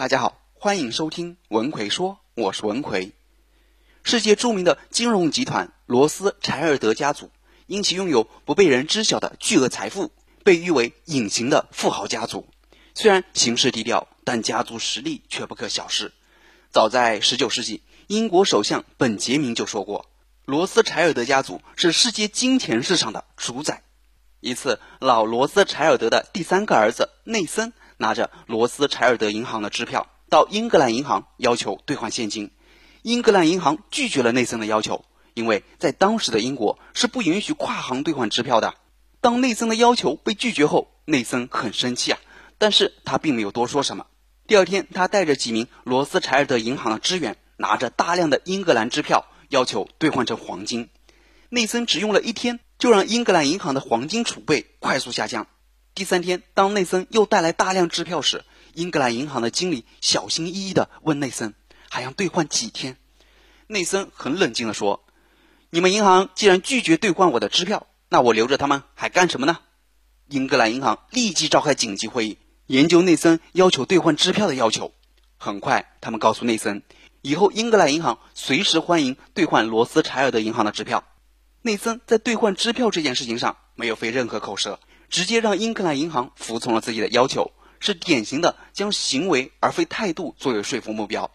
大家好，欢迎收听文奎说，我是文奎。世界著名的金融集团罗斯柴尔德家族，因其拥有不被人知晓的巨额财富，被誉为隐形的富豪家族。虽然行事低调，但家族实力却不可小视。早在19世纪，英国首相本杰明就说过，罗斯柴尔德家族是世界金钱市场的主宰。一次，老罗斯柴尔德的第三个儿子内森。拿着罗斯柴尔德银行的支票到英格兰银行要求兑换现金，英格兰银行拒绝了内森的要求，因为在当时的英国是不允许跨行兑换支票的。当内森的要求被拒绝后，内森很生气啊，但是他并没有多说什么。第二天，他带着几名罗斯柴尔德银行的职员，拿着大量的英格兰支票要求兑换成黄金。内森只用了一天，就让英格兰银行的黄金储备快速下降。第三天，当内森又带来大量支票时，英格兰银行的经理小心翼翼地问内森：“还要兑换几天？”内森很冷静地说：“你们银行既然拒绝兑换我的支票，那我留着他们还干什么呢？”英格兰银行立即召开紧急会议，研究内森要求兑换支票的要求。很快，他们告诉内森，以后英格兰银行随时欢迎兑换罗斯柴尔德银行的支票。内森在兑换支票这件事情上没有费任何口舌。直接让英格兰银行服从了自己的要求，是典型的将行为而非态度作为说服目标。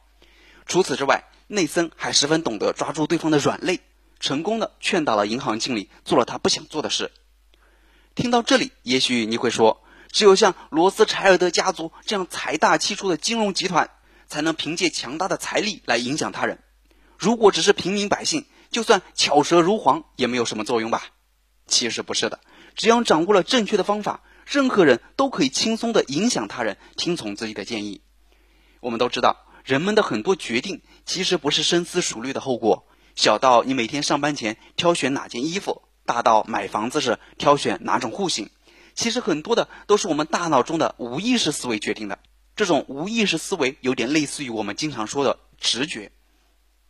除此之外，内森还十分懂得抓住对方的软肋，成功的劝导了银行经理做了他不想做的事。听到这里，也许你会说，只有像罗斯柴尔德家族这样财大气粗的金融集团，才能凭借强大的财力来影响他人。如果只是平民百姓，就算巧舌如簧，也没有什么作用吧？其实不是的。只要掌握了正确的方法，任何人都可以轻松的影响他人，听从自己的建议。我们都知道，人们的很多决定其实不是深思熟虑的后果。小到你每天上班前挑选哪件衣服，大到买房子时挑选哪种户型，其实很多的都是我们大脑中的无意识思维决定的。这种无意识思维有点类似于我们经常说的直觉。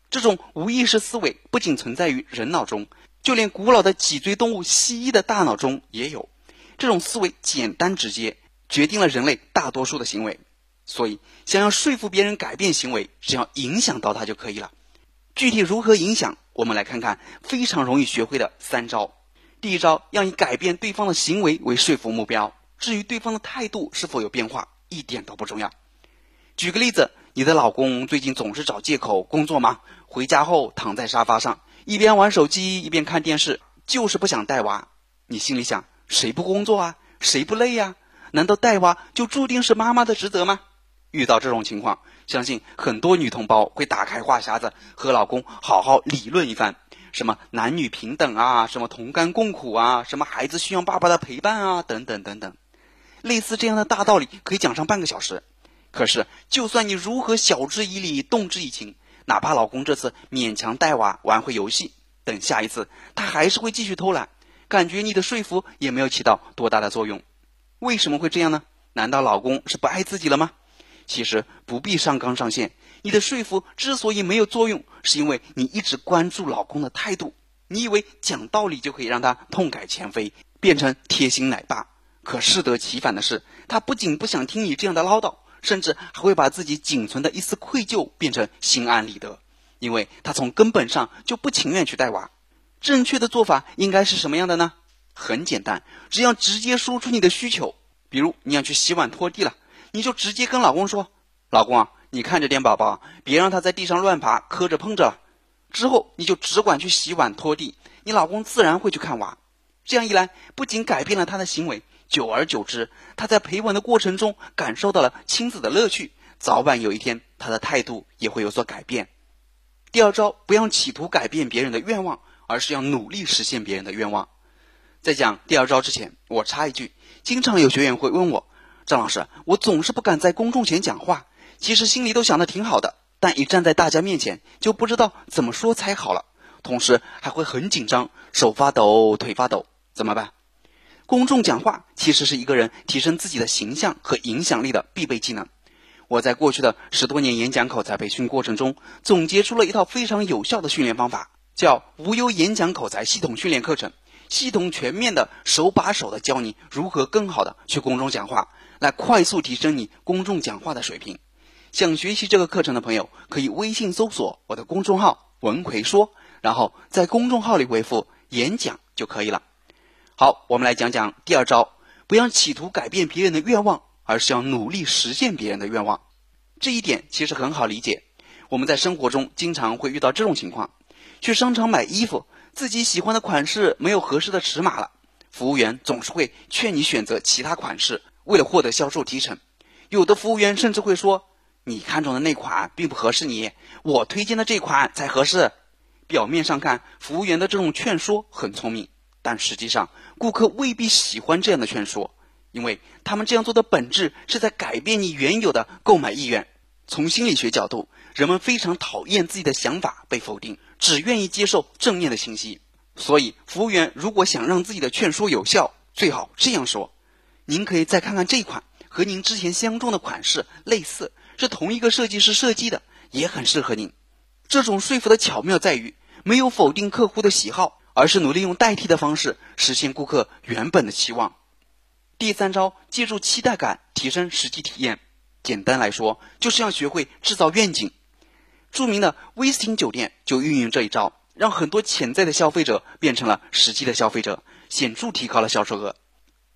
这种无意识思维不仅存在于人脑中。就连古老的脊椎动物蜥蜴的大脑中也有这种思维，简单直接，决定了人类大多数的行为。所以，想要说服别人改变行为，只要影响到他就可以了。具体如何影响，我们来看看非常容易学会的三招。第一招，要以改变对方的行为为说服目标，至于对方的态度是否有变化，一点都不重要。举个例子，你的老公最近总是找借口工作忙，回家后躺在沙发上。一边玩手机一边看电视，就是不想带娃。你心里想，谁不工作啊？谁不累呀？难道带娃就注定是妈妈的职责吗？遇到这种情况，相信很多女同胞会打开话匣子，和老公好好理论一番，什么男女平等啊，什么同甘共苦啊，什么孩子需要爸爸的陪伴啊，等等等等，类似这样的大道理可以讲上半个小时。可是，就算你如何晓之以理，动之以情。哪怕老公这次勉强带娃玩会游戏，等下一次他还是会继续偷懒，感觉你的说服也没有起到多大的作用。为什么会这样呢？难道老公是不爱自己了吗？其实不必上纲上线，你的说服之所以没有作用，是因为你一直关注老公的态度。你以为讲道理就可以让他痛改前非，变成贴心奶爸？可适得其反的是，他不仅不想听你这样的唠叨。甚至还会把自己仅存的一丝愧疚变成心安理得，因为他从根本上就不情愿去带娃。正确的做法应该是什么样的呢？很简单，只要直接说出你的需求。比如你要去洗碗拖地了，你就直接跟老公说：“老公啊，你看着点宝宝，别让他在地上乱爬，磕着碰着了。”之后你就只管去洗碗拖地，你老公自然会去看娃。这样一来，不仅改变了他的行为。久而久之，他在陪玩的过程中感受到了亲子的乐趣，早晚有一天，他的态度也会有所改变。第二招，不要企图改变别人的愿望，而是要努力实现别人的愿望。在讲第二招之前，我插一句：经常有学员会问我，张老师，我总是不敢在公众前讲话，其实心里都想的挺好的，但一站在大家面前，就不知道怎么说才好了，同时还会很紧张，手发抖，腿发抖，怎么办？公众讲话其实是一个人提升自己的形象和影响力的必备技能。我在过去的十多年演讲口才培训过程中，总结出了一套非常有效的训练方法，叫无忧演讲口才系统训练课程，系统全面的、手把手的教你如何更好的去公众讲话，来快速提升你公众讲话的水平。想学习这个课程的朋友，可以微信搜索我的公众号“文奎说”，然后在公众号里回复“演讲”就可以了。好，我们来讲讲第二招，不要企图改变别人的愿望，而是要努力实现别人的愿望。这一点其实很好理解，我们在生活中经常会遇到这种情况：去商场买衣服，自己喜欢的款式没有合适的尺码了，服务员总是会劝你选择其他款式，为了获得销售提成。有的服务员甚至会说。你看中的那款并不合适你，我推荐的这款才合适。表面上看，服务员的这种劝说很聪明，但实际上，顾客未必喜欢这样的劝说，因为他们这样做的本质是在改变你原有的购买意愿。从心理学角度，人们非常讨厌自己的想法被否定，只愿意接受正面的信息。所以，服务员如果想让自己的劝说有效，最好这样说：“您可以再看看这款，和您之前相中的款式类似。”是同一个设计师设计的，也很适合您。这种说服的巧妙在于，没有否定客户的喜好，而是努力用代替的方式实现顾客原本的期望。第三招，借助期待感提升实际体验。简单来说，就是要学会制造愿景。著名的威斯汀酒店就运用这一招，让很多潜在的消费者变成了实际的消费者，显著提高了销售额。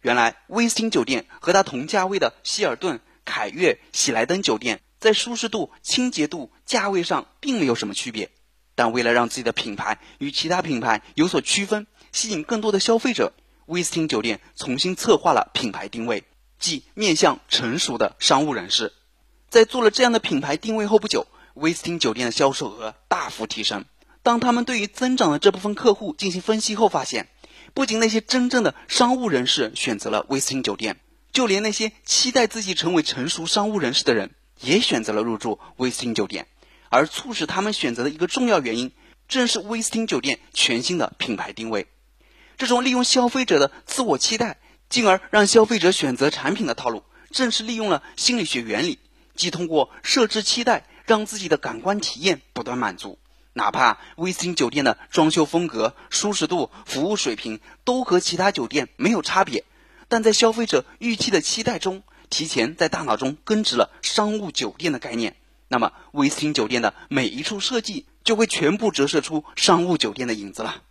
原来，威斯汀酒店和它同价位的希尔顿。凯悦、喜来登酒店在舒适度、清洁度、价位上并没有什么区别，但为了让自己的品牌与其他品牌有所区分，吸引更多的消费者，威斯汀酒店重新策划了品牌定位，即面向成熟的商务人士。在做了这样的品牌定位后不久，威斯汀酒店的销售额大幅提升。当他们对于增长的这部分客户进行分析后，发现，不仅那些真正的商务人士选择了威斯汀酒店。就连那些期待自己成为成熟商务人士的人，也选择了入住威斯汀酒店。而促使他们选择的一个重要原因，正是威斯汀酒店全新的品牌定位。这种利用消费者的自我期待，进而让消费者选择产品的套路，正是利用了心理学原理，即通过设置期待，让自己的感官体验不断满足。哪怕威斯汀酒店的装修风格、舒适度、服务水平都和其他酒店没有差别。但在消费者预期的期待中，提前在大脑中根植了商务酒店的概念，那么威斯汀酒店的每一处设计就会全部折射出商务酒店的影子了。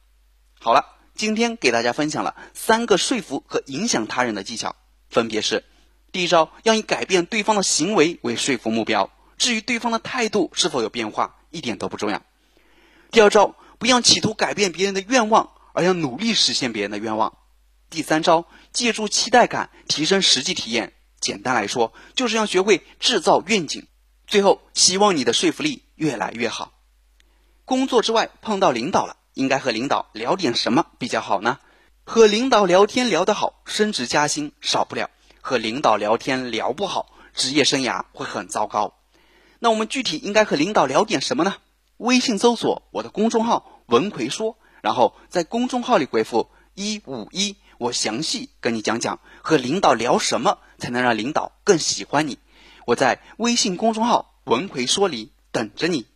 好了，今天给大家分享了三个说服和影响他人的技巧，分别是：第一招要以改变对方的行为为说服目标，至于对方的态度是否有变化，一点都不重要；第二招不要企图改变别人的愿望，而要努力实现别人的愿望。第三招，借助期待感提升实际体验。简单来说，就是要学会制造愿景。最后，希望你的说服力越来越好。工作之外碰到领导了，应该和领导聊点什么比较好呢？和领导聊天聊得好，升职加薪少不了；和领导聊天聊不好，职业生涯会很糟糕。那我们具体应该和领导聊点什么呢？微信搜索我的公众号“文奎说”，然后在公众号里回复“一五一”。我详细跟你讲讲和领导聊什么才能让领导更喜欢你。我在微信公众号“文奎说”理等着你。